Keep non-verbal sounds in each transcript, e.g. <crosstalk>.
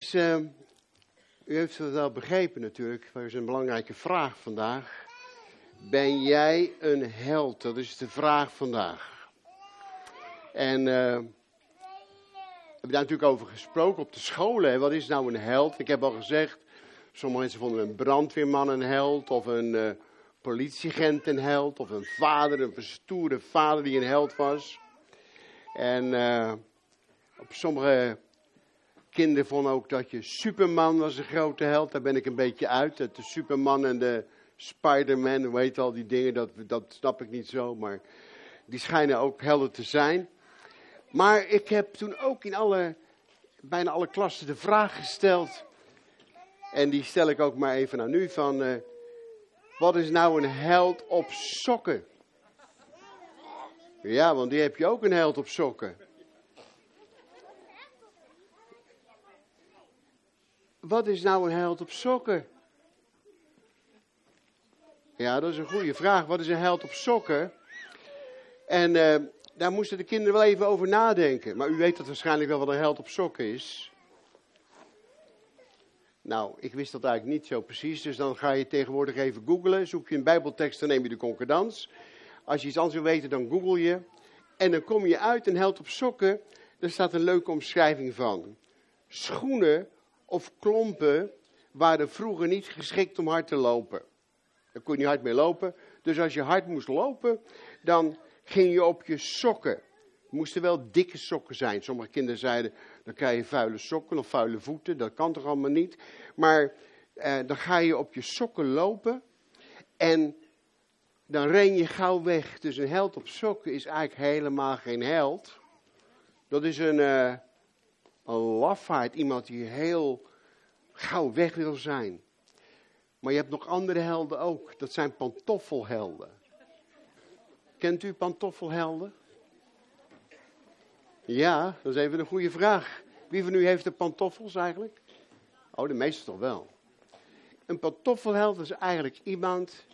Dus, uh, u heeft het wel begrepen natuurlijk, dat is een belangrijke vraag vandaag. Ben jij een held? Dat is de vraag vandaag. En uh, we hebben daar natuurlijk over gesproken op de scholen. Wat is nou een held? Ik heb al gezegd, sommige mensen vonden een brandweerman een held, of een uh, politieagent een held, of een vader, een stoere vader die een held was. En uh, op sommige kinderen vonden ook dat je Superman was een grote held. Daar ben ik een beetje uit. De Superman en de Spider-Man, weet al die dingen, dat, dat snap ik niet zo. Maar die schijnen ook helder te zijn. Maar ik heb toen ook in alle, bijna alle klassen de vraag gesteld. En die stel ik ook maar even aan u van, uh, wat is nou een held op sokken? Ja, want die heb je ook een held op sokken. Wat is nou een held op sokken? Ja, dat is een goede vraag. Wat is een held op sokken? En uh, daar moesten de kinderen wel even over nadenken. Maar u weet dat waarschijnlijk wel wat een held op sokken is. Nou, ik wist dat eigenlijk niet zo precies. Dus dan ga je tegenwoordig even googlen. Zoek je een bijbeltekst, dan neem je de concordans. Als je iets anders wil weten, dan google je. En dan kom je uit een held op sokken. Daar staat een leuke omschrijving van. Schoenen of klompen waren vroeger niet geschikt om hard te lopen. Daar kon je niet hard mee lopen. Dus als je hard moest lopen, dan ging je op je sokken. Het moesten wel dikke sokken zijn. Sommige kinderen zeiden, dan krijg je vuile sokken of vuile voeten. Dat kan toch allemaal niet. Maar eh, dan ga je op je sokken lopen en dan ren je gauw weg. Dus een held op sokken is eigenlijk helemaal geen held. Dat is een, uh, een lafaard, iemand die heel gauw weg wil zijn. Maar je hebt nog andere helden ook. Dat zijn pantoffelhelden. Kent u pantoffelhelden? Ja, dat is even een goede vraag. Wie van u heeft de pantoffels eigenlijk? Oh, de meeste toch wel. Een pantoffelheld is eigenlijk iemand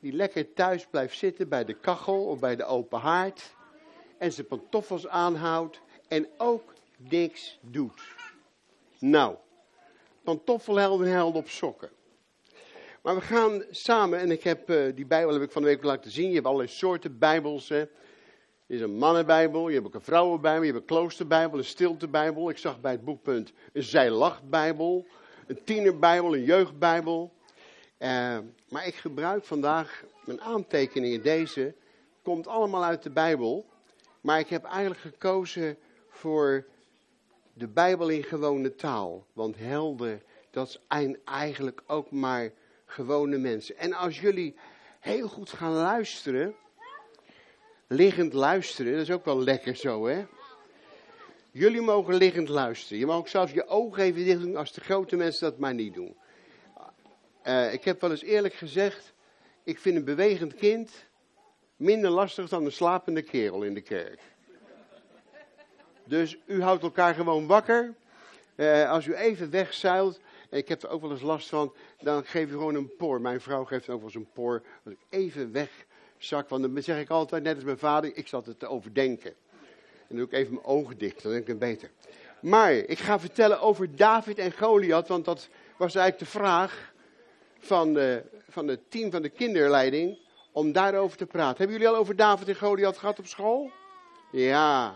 die lekker thuis blijft zitten bij de kachel of bij de open haard. En zijn pantoffels aanhoudt en ook niks doet. Nou, pantoffelhelden helden op sokken. Maar we gaan samen, en ik heb uh, die Bijbel heb ik van de week laten zien. Je hebt allerlei soorten Bijbels. Er is een mannenbijbel, je hebt ook een vrouwenbijbel, je hebt een kloosterbijbel, een stiltebijbel. Ik zag bij het boekpunt een zijlachtbijbel, een tienerbijbel, een jeugdbijbel. Uh, maar ik gebruik vandaag mijn aantekeningen, deze, komt allemaal uit de Bijbel. Maar ik heb eigenlijk gekozen voor de Bijbel in gewone taal. Want helden, dat zijn eigenlijk ook maar gewone mensen. En als jullie heel goed gaan luisteren, liggend luisteren, dat is ook wel lekker zo, hè? Jullie mogen liggend luisteren. Je mag ook zelfs je ogen even dicht doen als de grote mensen dat maar niet doen. Uh, ik heb wel eens eerlijk gezegd, ik vind een bewegend kind minder lastig dan een slapende kerel in de kerk. Dus u houdt elkaar gewoon wakker. Uh, als u even wegzuilt, ik heb er ook wel eens last van, dan geef je gewoon een poor. Mijn vrouw geeft ook wel eens een poor, als ik even wegzak. Want dan zeg ik altijd, net als mijn vader, ik zat het te overdenken. En dan doe ik even mijn ogen dicht, dan denk ik het beter. Maar ik ga vertellen over David en Goliath, want dat was eigenlijk de vraag van, de, van het team van de kinderleiding om daarover te praten. Hebben jullie al over David en Goliath gehad op school? Ja.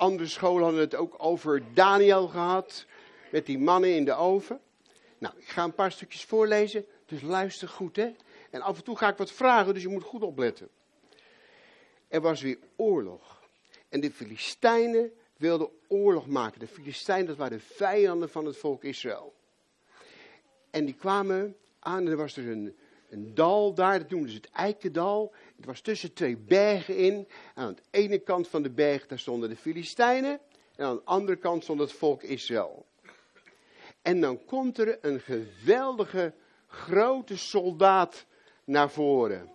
Andere scholen hadden het ook over Daniel gehad, met die mannen in de oven. Nou, ik ga een paar stukjes voorlezen, dus luister goed hè. En af en toe ga ik wat vragen, dus je moet goed opletten. Er was weer oorlog. En de Filistijnen wilden oorlog maken. De Filistijnen, dat waren de vijanden van het volk Israël. En die kwamen aan, en er was er een, een dal daar, dat noemden ze het Eikendal. Het was tussen twee bergen in. Aan de ene kant van de berg, daar stonden de Filistijnen. En aan de andere kant stond het volk Israël. En dan komt er een geweldige grote soldaat naar voren.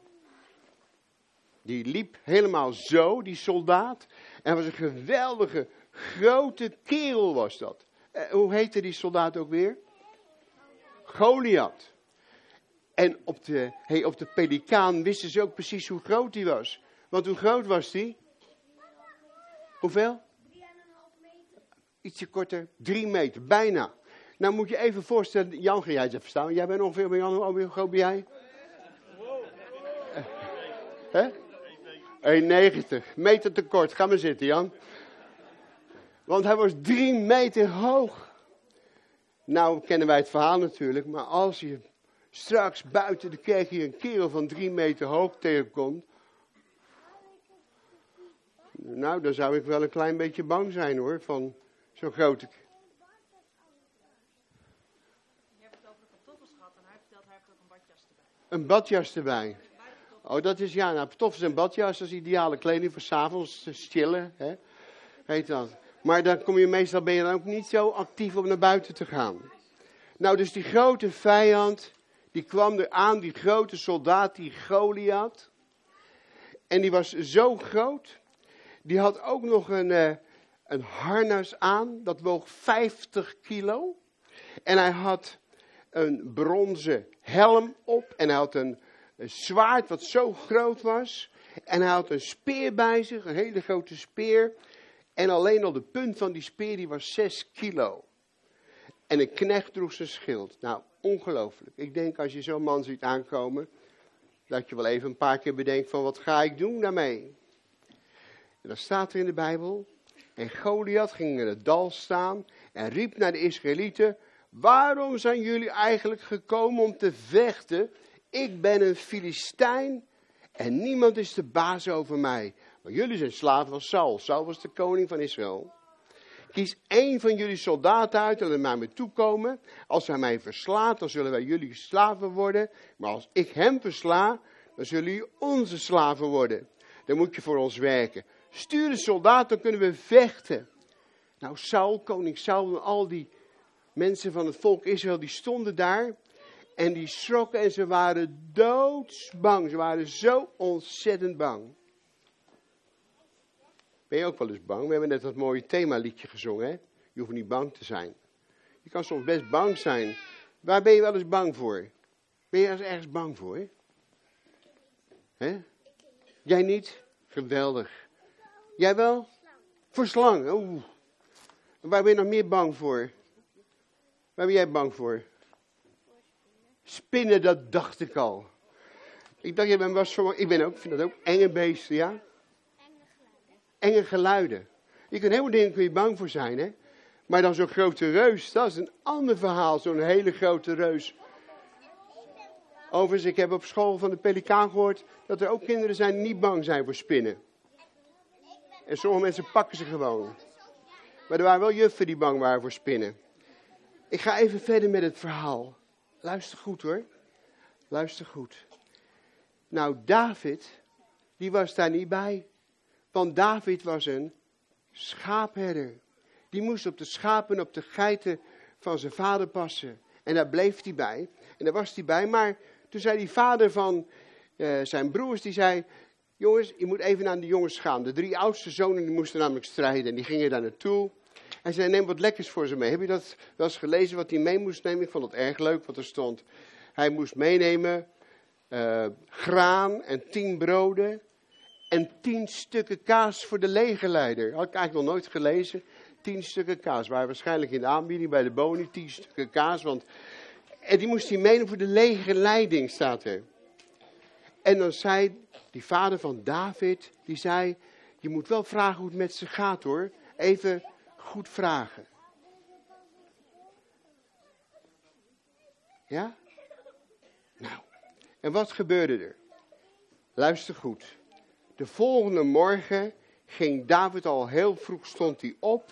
Die liep helemaal zo, die soldaat. En was een geweldige grote kerel was dat. Eh, hoe heette die soldaat ook weer? Goliath. En op de, hey, op de pelikaan wisten ze ook precies hoe groot hij was. Want hoe groot was hij? Hoeveel? ietsje korter, drie meter, bijna. Nou moet je even voorstellen, Jan, ga jij het even staan? Jij bent ongeveer bij Jan, hoe groot ben jij? Hè? 1,90. Meter te kort. Ga maar zitten, Jan. Want hij was drie meter hoog. Nou kennen wij het verhaal natuurlijk, maar als je straks buiten de kerk hier een kerel van drie meter hoog tegenkomt. Nou, dan zou ik wel een klein beetje bang zijn hoor, van zo'n grote... Je hebt het over de pantoffels gehad en hij vertelt hij ook een badjas erbij. Een badjas erbij. Oh, dat is, ja, nou, pantoffels en badjas, dat is ideale kleding voor s'avonds, chillen, hè. Heet dat. Maar dan kom je meestal, ben je dan ook niet zo actief om naar buiten te gaan. Nou, dus die grote vijand, die kwam er aan, die grote soldaat, die Goliath. En die was zo groot, die had ook nog een, eh, een harnas aan, dat woog 50 kilo. En hij had een bronzen helm op en hij had een, een zwaard wat zo groot was. En hij had een speer bij zich, een hele grote speer. En alleen al de punt van die speer die was 6 kilo. En een knecht droeg zijn schild. Nou, ongelooflijk. Ik denk als je zo'n man ziet aankomen, dat je wel even een paar keer bedenkt van wat ga ik doen daarmee. En dan staat er in de Bijbel. En Goliath ging in het dal staan en riep naar de Israëlieten. Waarom zijn jullie eigenlijk gekomen om te vechten? Ik ben een Filistijn en niemand is de baas over mij. Maar jullie zijn slaven van Saul. Saul was de koning van Israël. Kies één van jullie soldaten uit en naar mij toe komen. Als hij mij verslaat, dan zullen wij jullie slaven worden. Maar als ik hem versla, dan zullen jullie onze slaven worden. Dan moet je voor ons werken. Stuur de soldaten, dan kunnen we vechten. Nou, Saul, koning Saul en al die mensen van het volk Israël, die stonden daar. En die schrokken en ze waren doodsbang. Ze waren zo ontzettend bang. Ben je ook wel eens bang? We hebben net dat mooie themaliedje gezongen. Hè? Je hoeft niet bang te zijn. Je kan soms best bang zijn. Waar ben je wel eens bang voor? Ben je ergens bang voor? Hè? Jij niet? Geweldig. Jij wel? Voor slangen. Oeh. Waar ben je nog meer bang voor? Waar ben jij bang voor? Spinnen, dat dacht ik al. Ik dacht, je bent was voor, ik ben ook, vind dat ook enge beesten, ja? Enge geluiden. Je kunt helemaal dingen kun je bang voor zijn, hè. Maar dan zo'n grote reus, dat is een ander verhaal, zo'n hele grote reus. Overigens, ik heb op school van de pelikaan gehoord dat er ook kinderen zijn die niet bang zijn voor spinnen. En sommige mensen pakken ze gewoon. Maar er waren wel juffen die bang waren voor spinnen. Ik ga even verder met het verhaal. Luister goed hoor. Luister goed. Nou, David, die was daar niet bij. Want David was een schaapherder. Die moest op de schapen, op de geiten van zijn vader passen. En daar bleef hij bij. En daar was hij bij. Maar toen zei die vader van uh, zijn broers, die zei... Jongens, je moet even naar de jongens gaan. De drie oudste zonen die moesten namelijk strijden. En die gingen daar naartoe. Hij zei, neem wat lekkers voor ze mee. Heb je dat wel eens gelezen, wat hij mee moest nemen? Ik vond het erg leuk, wat er stond. Hij moest meenemen uh, graan en tien broden en tien stukken kaas voor de legerleider. Had ik eigenlijk nog nooit gelezen. Tien stukken kaas. Waren waarschijnlijk in de aanbieding bij de boni. Tien stukken kaas. Want, en die moest hij meenemen voor de legerleiding, staat er. En dan zei die vader van David, die zei, je moet wel vragen hoe het met ze gaat hoor. Even goed vragen. Ja? Nou, en wat gebeurde er? Luister goed. De volgende morgen ging David al heel vroeg, stond hij op.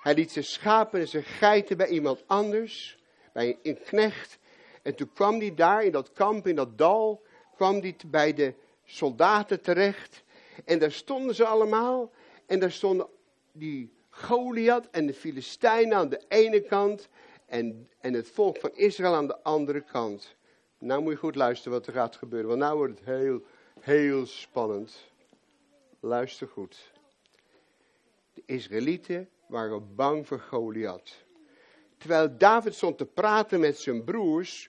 Hij liet zijn schapen en zijn geiten bij iemand anders, bij een knecht. En toen kwam hij daar in dat kamp, in dat dal, kwam hij bij de soldaten terecht. En daar stonden ze allemaal. En daar stonden die Goliath en de Filistijnen aan de ene kant. En, en het volk van Israël aan de andere kant. Nou moet je goed luisteren wat er gaat gebeuren. Want nou wordt het heel heel spannend. Luister goed. De Israëlieten waren bang voor Goliath. Terwijl David stond te praten met zijn broers,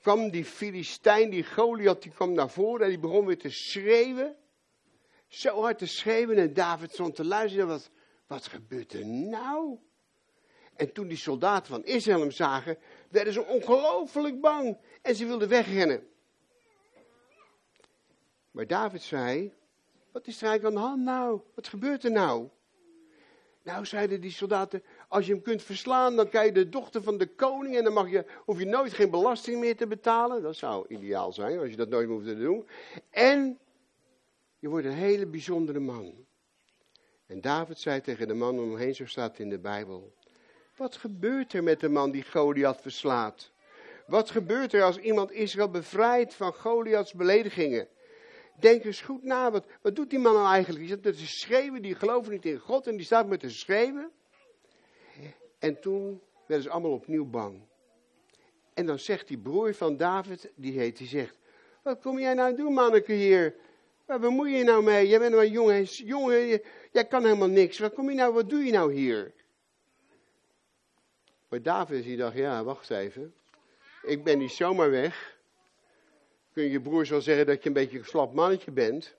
kwam die Filistijn, die Goliath, die kwam naar voren en die begon weer te schreeuwen. Zo hard te schreeuwen en David stond te luisteren. Wat, wat gebeurt er nou? En toen die soldaten van Israël hem zagen, werden ze ongelooflijk bang. En ze wilden wegrennen. Maar David zei, wat is er eigenlijk aan de hand nou? Wat gebeurt er nou? Nou, zeiden die soldaten, als je hem kunt verslaan, dan krijg je de dochter van de koning en dan mag je, hoef je nooit geen belasting meer te betalen. Dat zou ideaal zijn, als je dat nooit hoeft te doen. En je wordt een hele bijzondere man. En David zei tegen de man om hem heen, zo staat in de Bijbel. Wat gebeurt er met de man die Goliath verslaat? Wat gebeurt er als iemand Israël bevrijdt van Goliaths beledigingen? Denk eens goed na, wat, wat doet die man nou eigenlijk? Die zit met te schreeuwen, die gelooft niet in God en die staat met te schreeuwen. En toen werden ze allemaal opnieuw bang. En dan zegt die broer van David, die heet, die zegt, wat kom jij nou doen manneke hier? Waar bemoei je nou mee? Jij bent maar een jongen, jongen, jij kan helemaal niks. Wat kom je nou, wat doe je nou hier? Maar David die dacht, ja, wacht even. Ik ben niet zomaar weg. Kun je je broers wel zeggen dat je een beetje een slap mannetje bent.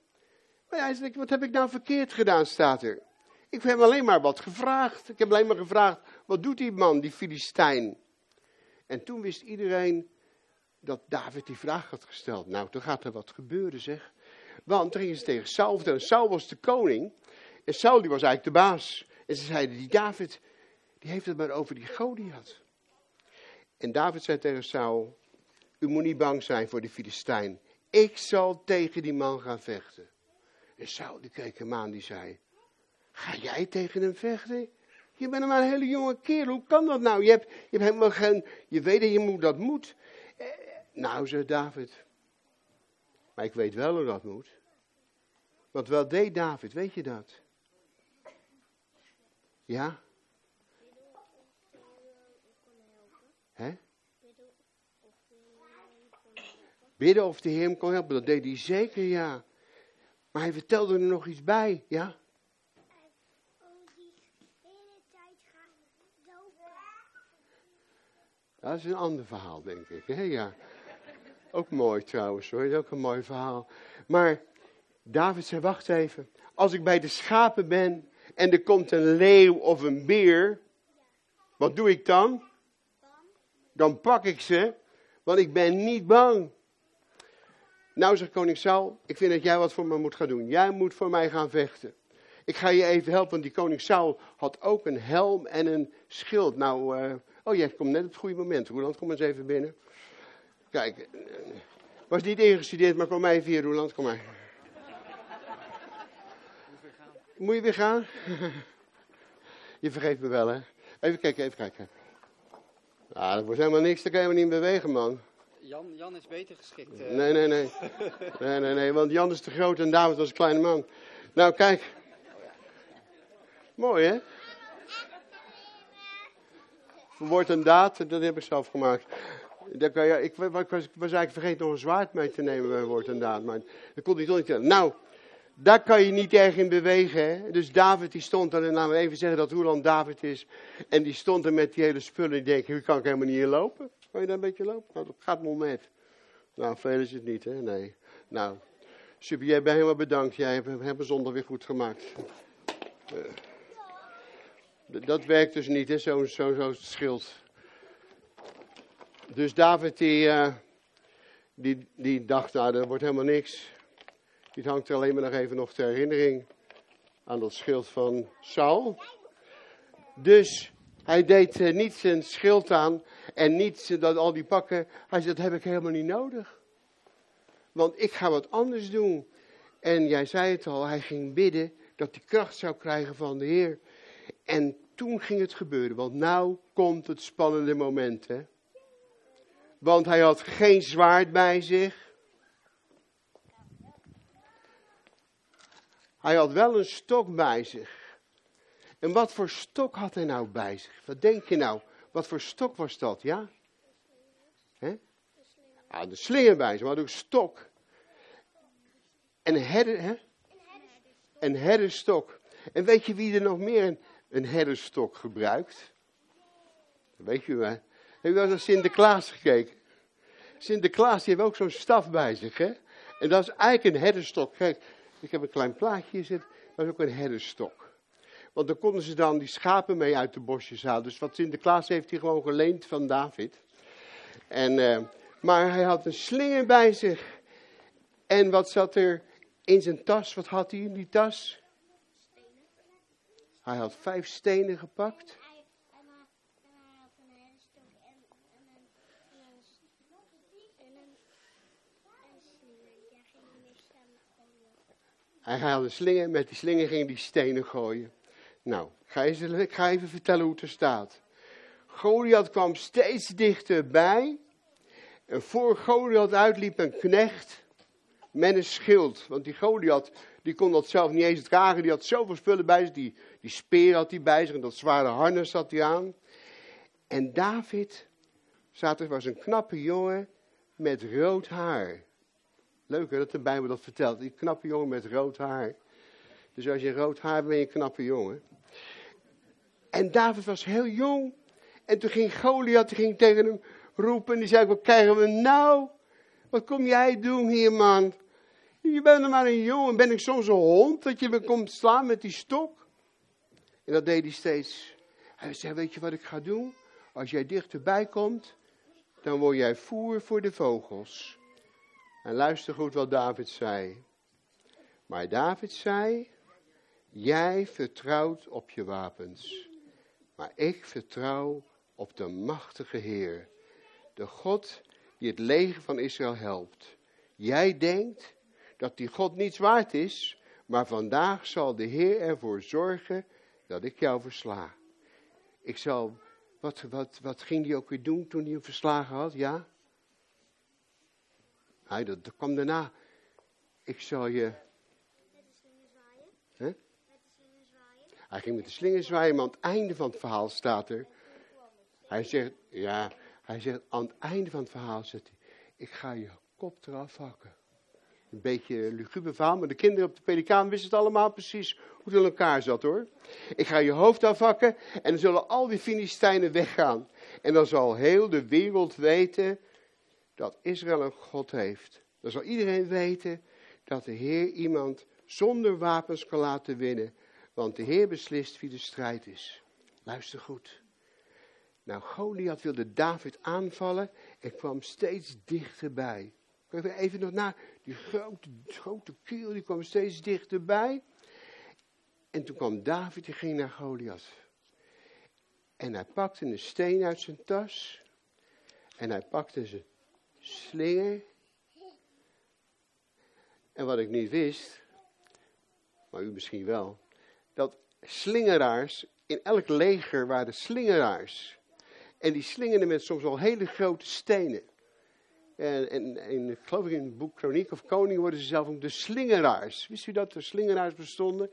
Maar hij zegt, wat heb ik nou verkeerd gedaan, staat er. Ik heb alleen maar wat gevraagd. Ik heb alleen maar gevraagd, wat doet die man, die Filistijn? En toen wist iedereen dat David die vraag had gesteld. Nou, toen gaat er wat gebeuren, zeg. Want toen gingen ze tegen Saul. Saul was de koning. En Saul die was eigenlijk de baas. En ze zeiden, die David, die heeft het maar over die Goliath. En David zei tegen Saul, u moet niet bang zijn voor de Filistijn. Ik zal tegen die man gaan vechten. En Saul die keek hem aan, die zei, ga jij tegen hem vechten? Je bent maar een hele jonge kerel, hoe kan dat nou? Je hebt, je hebt helemaal geen, je weet dat je moet, dat moet. Eh, nou, zei David, maar ik weet wel hoe dat moet. Want wel deed David, weet je dat? Ja? Bidden of de Heer hem kon helpen, dat deed hij zeker, ja. Maar hij vertelde er nog iets bij, ja? Dat is een ander verhaal, denk ik. Hè? Ja. Ook mooi trouwens hoor, dat is ook een mooi verhaal. Maar David zei, wacht even. Als ik bij de schapen ben en er komt een leeuw of een beer, wat doe ik dan? Dan pak ik ze, want ik ben niet bang. Nou, zegt koning Saul, ik vind dat jij wat voor me moet gaan doen. Jij moet voor mij gaan vechten. Ik ga je even helpen, want die koning Saul had ook een helm en een schild. Nou, uh, oh, jij komt net op het goede moment. Roland, kom eens even binnen. Kijk, eh, was niet ingestudeerd, maar kom maar even hier, Roland, kom maar. Moet je weer gaan? <laughs> Je vergeet me wel, hè? Even kijken, even kijken. Ah, dat wordt helemaal niks, daar kan je niet in bewegen, man. Jan, Jan is beter geschikt. Uh... Nee, nee, nee. Nee, nee, nee, want Jan is te groot en David was een kleine man. Nou, kijk. Mooi, hè? Woord en daad, dat heb ik zelf gemaakt. Daar kan je, ik, ik, was, was eigenlijk vergeten nog een zwaard mee te nemen bij woord en daad. Maar dat kon ik niet tellen. Nou, daar kan je niet erg in bewegen. Hè? Dus David die stond er, en laten even zeggen dat Roeland David is. En die stond er met die hele spullen. Die denk hoe kan ik helemaal niet hier lopen? Kan je daar een beetje lopen? Nou, dat gaat wel met. Nou, veel is het niet, hè? Nee. Nou, super, jij bent helemaal bedankt. Jij hebt, hebt zondag weer goed gemaakt. Uh, dat werkt dus niet, hè? Zo'n zo, zo schild. Dus David die, uh, die, die dacht, nou, dat wordt helemaal niks. Die hangt alleen maar nog even nog ter herinnering aan dat schild van Saul. Dus hij deed uh, niet zijn schild aan en niet dat, al die pakken. Hij zei, dat heb ik helemaal niet nodig. Want ik ga wat anders doen. En jij zei het al, hij ging bidden dat hij kracht zou krijgen van de Heer. En toen ging het gebeuren, want nou komt het spannende moment. Hè? Want hij had geen zwaard bij zich. Hij had wel een stok bij zich. En wat voor stok had hij nou bij zich? Wat denk je nou? Wat voor stok was dat, ja? He? Ah, de slinger bij zich, maar ook een stok. En herder, hè? Een herderstok. En weet je wie er nog meer een, een herderstok gebruikt? weet je wel. Heb je wel eens naar Sinterklaas gekeken? Sinterklaas die heeft ook zo'n staf bij zich, hè? En dat is eigenlijk een herderstok. Kijk, ik heb een klein plaatje zitten. Dat is ook een herderstok. Want dan konden ze dan die schapen mee uit de bosjes halen. Dus wat Sinterklaas heeft hij gewoon geleend van David. En, eh, maar hij had een slinger bij zich. En wat zat er in zijn tas? Wat had hij in die tas? Hij had vijf stenen gepakt. Hij haalde een slinger, met die slinger ging die stenen gooien. Nou, ik ga, even, vertellen hoe het er staat. Goliath kwam steeds dichterbij. En voor Goliath uitliep een knecht met een schild. Want die Goliath, die kon dat zelf niet eens dragen. Die had zoveel spullen bij zich. Die, die speer had hij bij zich en dat zware harnas had hij aan. En David, zat er was een knappe jongen met rood haar. Leuk hè, dat de Bijbel dat vertelt. Die knappe jongen met rood haar. Dus als je rood haar bent, ben je een knappe jongen. En David was heel jong. En toen ging Goliath tegen hem roepen. En die zei, wat krijgen we nou? Wat kom jij doen hier, man? Je bent er maar een jongen. Ben ik soms een hond dat je me komt slaan met die stok? En dat deed hij steeds. Hij zei, weet je wat ik ga doen? Als jij dichterbij komt, dan word jij voer voor de vogels. En luister goed wat David zei. Maar David zei, jij vertrouwt op je wapens. Maar ik vertrouw op de machtige Heer. De God die het leger van Israël helpt. Jij denkt dat die God niets waard is, maar vandaag zal de Heer ervoor zorgen dat ik jou versla. Ik zal, wat, wat, wat ging hij ook weer doen toen hij hem verslagen had? Ja? Hij, dat, dat kwam daarna. Ik zal je... Hij ging met de slinger zwaaien, maar aan het einde van het verhaal staat er... Hij zegt, ja, hij zegt, aan het einde van het verhaal zegt hij... Ik ga je kop eraf hakken. Een beetje luguber verhaal, maar de kinderen op de pelikaan wisten het allemaal precies hoe het in elkaar zat hoor. Ik ga je hoofd afhakken en dan zullen al die Filistijnen weggaan. En dan zal heel de wereld weten dat Israël een God heeft. Dan zal iedereen weten dat de Heer iemand zonder wapens kan laten winnen. Want de Heer beslist wie de strijd is. Luister goed. Nou, Goliath wilde David aanvallen en kwam steeds dichterbij. Even, even nog na, die grote, grote kiel, die kwam steeds dichterbij. En toen kwam David, die ging naar Goliath. En hij pakte een steen uit zijn tas. En hij pakte zijn slinger. En wat ik niet wist, maar u misschien wel, dat slingeraars, in elk leger waren slingeraars. En die slingerden met soms wel hele grote stenen. En, en, geloof ik in het boek Chroniek of Koning worden ze zelf om de slingeraars. Wist u dat er slingeraars bestonden?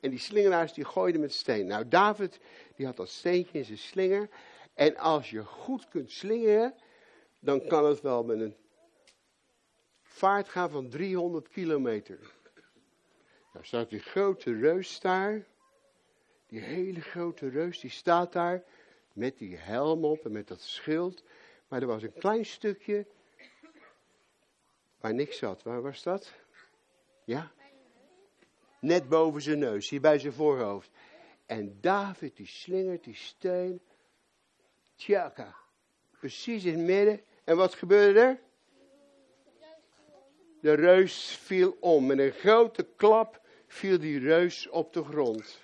En die slingeraars die gooiden met steen. Nou, David die had dat steentje in zijn slinger. En als je goed kunt slingeren, dan kan het wel met een vaart gaan van 300 kilometer. Nou staat die grote reus daar. Die hele grote reus, die staat daar met die helm op en met dat schild. Maar er was een klein stukje waar niks zat. Waar was dat? Ja? Net boven zijn neus, hier bij zijn voorhoofd. En David die slingert die steen. Tjaka. Precies in het midden. En wat gebeurde er? De reus viel om. Met een grote klap viel die reus op de grond.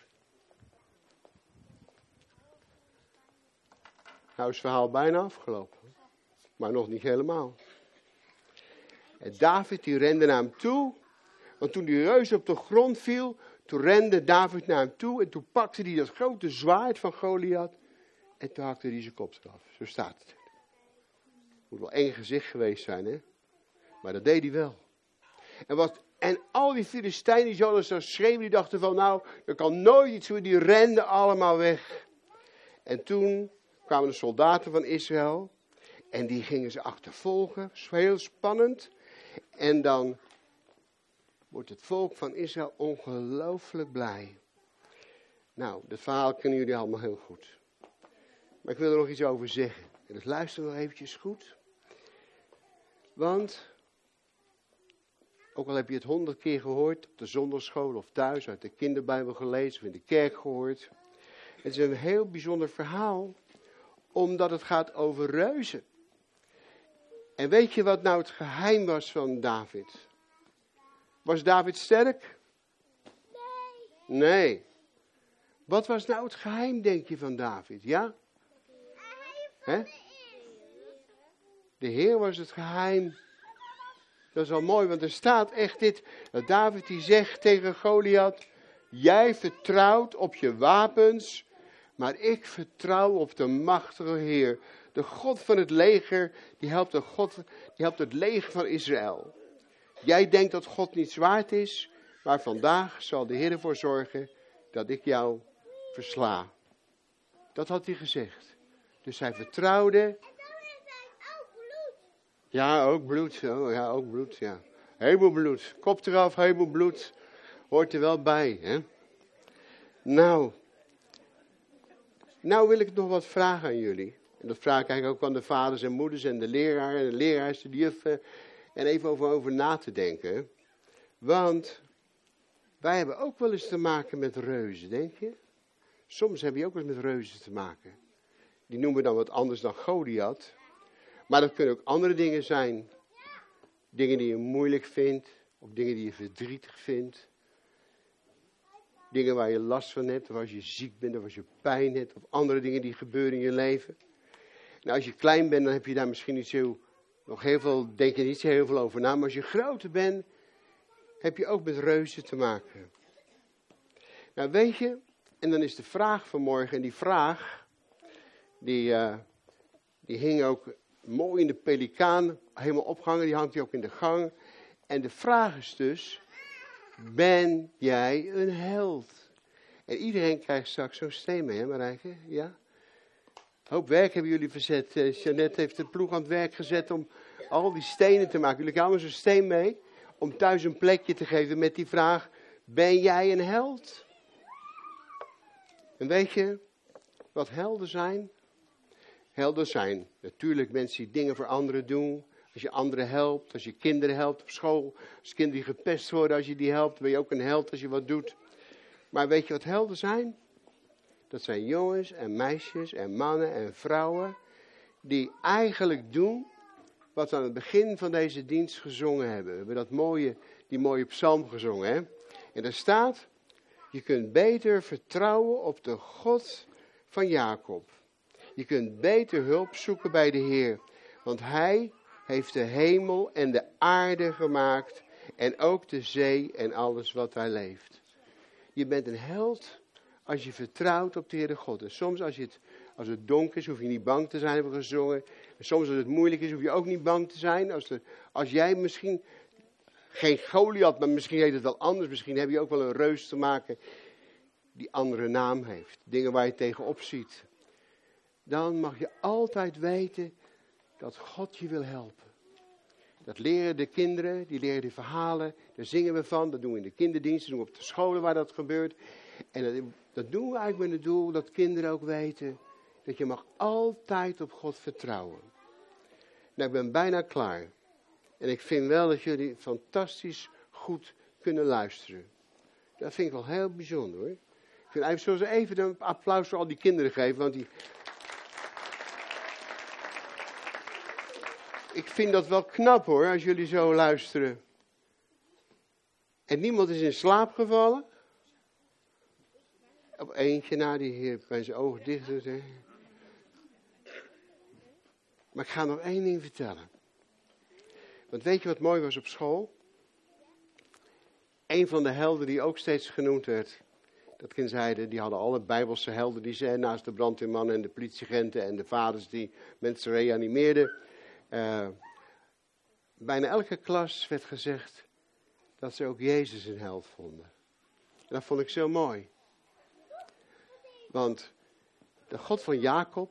Nou is het verhaal bijna afgelopen. Maar nog niet helemaal. En David die rende naar hem toe. Want toen die reus op de grond viel, toen rende David naar hem toe. En toen pakte hij dat grote zwaard van Goliath. En toen hakte hij zijn kop eraf. Zo staat het. Moet wel één gezicht geweest zijn, hè? Maar dat deed hij wel. En, wat, en al die Filistijnen zo schreeuwen, die dachten van nou, er kan nooit iets meer, die renden allemaal weg. En toen kwamen de soldaten van Israël en die gingen ze achtervolgen, heel spannend. En dan wordt het volk van Israël ongelooflijk blij. Nou, dat verhaal kennen jullie allemaal heel goed. Maar ik wil er nog iets over zeggen. En dus luister nog eventjes goed. Want Ook al heb je het honderd keer gehoord, op de zondagschool of thuis, uit de kinderbijbel gelezen of in de kerk gehoord. Het is een heel bijzonder verhaal, omdat het gaat over reuzen. En weet je wat nou het geheim was van David? Was David sterk? Nee. Nee. Wat was nou het geheim, denk je, van David? Ja? Hè? De Heer was het geheim. Dat is wel mooi, want er staat echt dit. Dat David die zegt tegen Goliath. Jij vertrouwt op je wapens, maar ik vertrouw op de machtige Heer. De God van het leger, die helpt, de God, die helpt het leger van Israël. Jij denkt dat God niet zwaard is, maar vandaag zal de Heer ervoor zorgen dat ik jou versla. Dat had hij gezegd. Dus hij vertrouwde. Ja, ook bloed. Ja, ook bloed, ja. Hemelbloed. Kop eraf, hemelbloed. Hoort er wel bij, hè. Nou. Nou wil ik nog wat vragen aan jullie. En dat vraag ik eigenlijk ook aan de vaders en moeders en de leraar en de leraars, de juffen. En even over, over na te denken. Want wij hebben ook wel eens te maken met reuzen, denk je? Soms heb je ook wel eens met reuzen te maken. Die noemen we dan wat anders dan Goliath. Maar dat kunnen ook andere dingen zijn. Dingen die je moeilijk vindt. Of dingen die je verdrietig vindt. Dingen waar je last van hebt. Of als je ziek bent. Of als je pijn hebt. Of andere dingen die gebeuren in je leven. Nou, als je klein bent, dan heb je daar misschien niet zo, nog heel veel, denk je niet zo heel veel over na. Maar als je groter bent, heb je ook met reuzen te maken. Nou, weet je, en dan is de vraag vanmorgen, en die vraag, die, uh, die hing ook mooi in de pelikaan, helemaal opgehangen, die hangt hier ook in de gang. En de vraag is dus, ben jij een held? En iedereen krijgt straks zo'n steen mee, hè Marijke? Ja? hoop werk hebben jullie verzet. Uh, Jeannette heeft de ploeg aan het werk gezet om al die stenen te maken. Jullie kwamen zo'n steen mee om thuis een plekje te geven met die vraag, ben jij een held? En weet je wat helden zijn? Helden zijn natuurlijk mensen die dingen voor anderen doen. Als je anderen helpt, als je kinderen helpt op school, als kinderen die gepest worden, als je die helpt, ben je ook een held als je wat doet. Maar weet je wat helden zijn? Dat zijn jongens en meisjes en mannen en vrouwen die eigenlijk doen wat we aan het begin van deze dienst gezongen hebben. We hebben dat mooie, die mooie psalm gezongen. Hè? En daar staat, je kunt beter vertrouwen op de God van Jacob. Je kunt beter hulp zoeken bij de Heer. Want Hij heeft de hemel en de aarde gemaakt. En ook de zee en alles wat daar leeft. Je bent een held als je vertrouwt op de Heere God. En soms als, je het, als het donker is, hoef je niet bang te zijn, hebben we gezongen. En soms als het moeilijk is, hoef je ook niet bang te zijn. Als, er, als jij misschien geen Goliath, maar misschien heet het wel anders. Misschien heb je ook wel een reus te maken die andere naam heeft. Dingen waar je tegenop ziet. Dan mag je altijd weten dat God je wil helpen. Dat leren de kinderen, die leren de verhalen, daar zingen we van, dat doen we in de kinderdiensten, doen we op de scholen waar dat gebeurt. En dat, dat doen we eigenlijk met het doel dat kinderen ook weten dat je mag altijd op God vertrouwen. Nou, ik ben bijna klaar. En ik vind wel dat jullie fantastisch goed kunnen luisteren. Dat vind ik wel heel bijzonder hoor. Ik zoals even een applaus voor al die kinderen geven, want die... Ik vind dat wel knap hoor, als jullie zo luisteren. En niemand is in slaap gevallen op eentje na die heer bij zijn ogen dicht. Maar ik ga nog één ding vertellen. Want weet je wat mooi was op school? Een van de helden die ook steeds genoemd werd. Dat kind zeiden, die hadden alle bijbelse helden die ze naast de brandweermannen en de politieagenten en de vaders die mensen reanimeerden. Uh, bijna elke klas werd gezegd dat ze ook Jezus een held vonden. En dat vond ik zo mooi. Want de God van Jacob,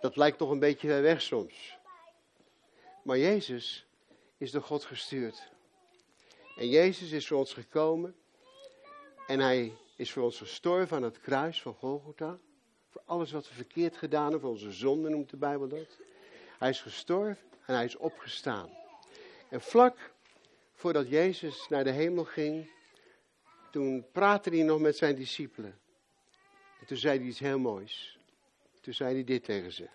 dat lijkt toch een beetje weg soms. Maar Jezus is door God gestuurd. En Jezus is voor ons gekomen. En hij is voor ons gestorven aan het kruis van Golgotha. Voor alles wat we verkeerd gedaan hebben, voor onze zonden noemt de Bijbel dat. Hij is gestorven en hij is opgestaan. En vlak voordat Jezus naar de hemel ging, toen praatte hij nog met zijn discipelen. En toen zei hij iets heel moois. Toen zei hij dit tegen ze.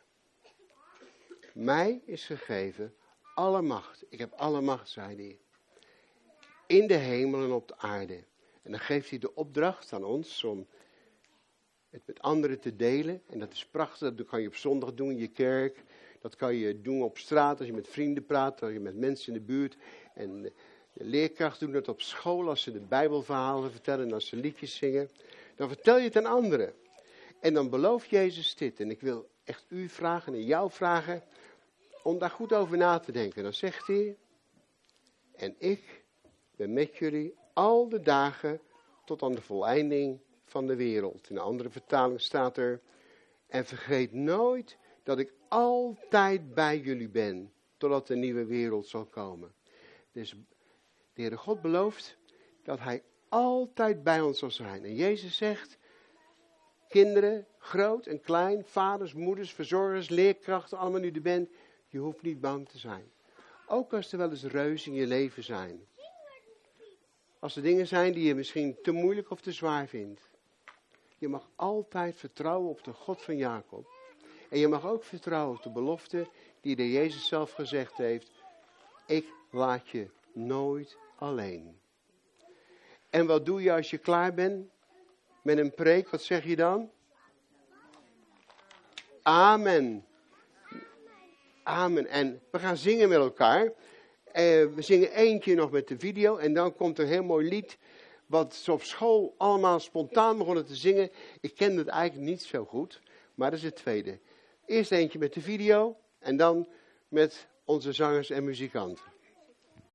Mij is gegeven alle macht. Ik heb alle macht, zei hij. In de hemel en op de aarde. En dan geeft hij de opdracht aan ons om het met anderen te delen. En dat is prachtig, dat kan je op zondag doen in je kerk. Dat kan je doen op straat als je met vrienden praat, als je met mensen in de buurt. En de leerkrachten doen dat op school als ze de Bijbelverhalen vertellen en als ze liedjes zingen. Dan vertel je het aan anderen. En dan belooft Jezus dit. En ik wil echt u vragen en jou vragen om daar goed over na te denken. Dan zegt hij, en ik ben met jullie al de dagen tot aan de voleinding van de wereld. In een andere vertaling staat er, en vergeet nooit dat ik altijd bij jullie ben, totdat de nieuwe wereld zal komen. Dus de Heere God belooft dat Hij altijd bij ons zal zijn. En Jezus zegt, kinderen, groot en klein, vaders, moeders, verzorgers, leerkrachten, allemaal nu er bent, je hoeft niet bang te zijn. Ook als er wel eens reuzen in je leven zijn. Als er dingen zijn die je misschien te moeilijk of te zwaar vindt. Je mag altijd vertrouwen op de God van Jacob. En je mag ook vertrouwen op de belofte die de Jezus zelf gezegd heeft. Ik laat je nooit alleen. En wat doe je als je klaar bent met een preek? Wat zeg je dan? Amen. Amen. En we gaan zingen met elkaar. Eh, we zingen eentje nog met de video en dan komt een heel mooi lied. Wat ze op school allemaal spontaan begonnen te zingen. Ik kende het eigenlijk niet zo goed, maar dat is het tweede. Eerst eentje met de video en dan met onze zangers en muzikanten.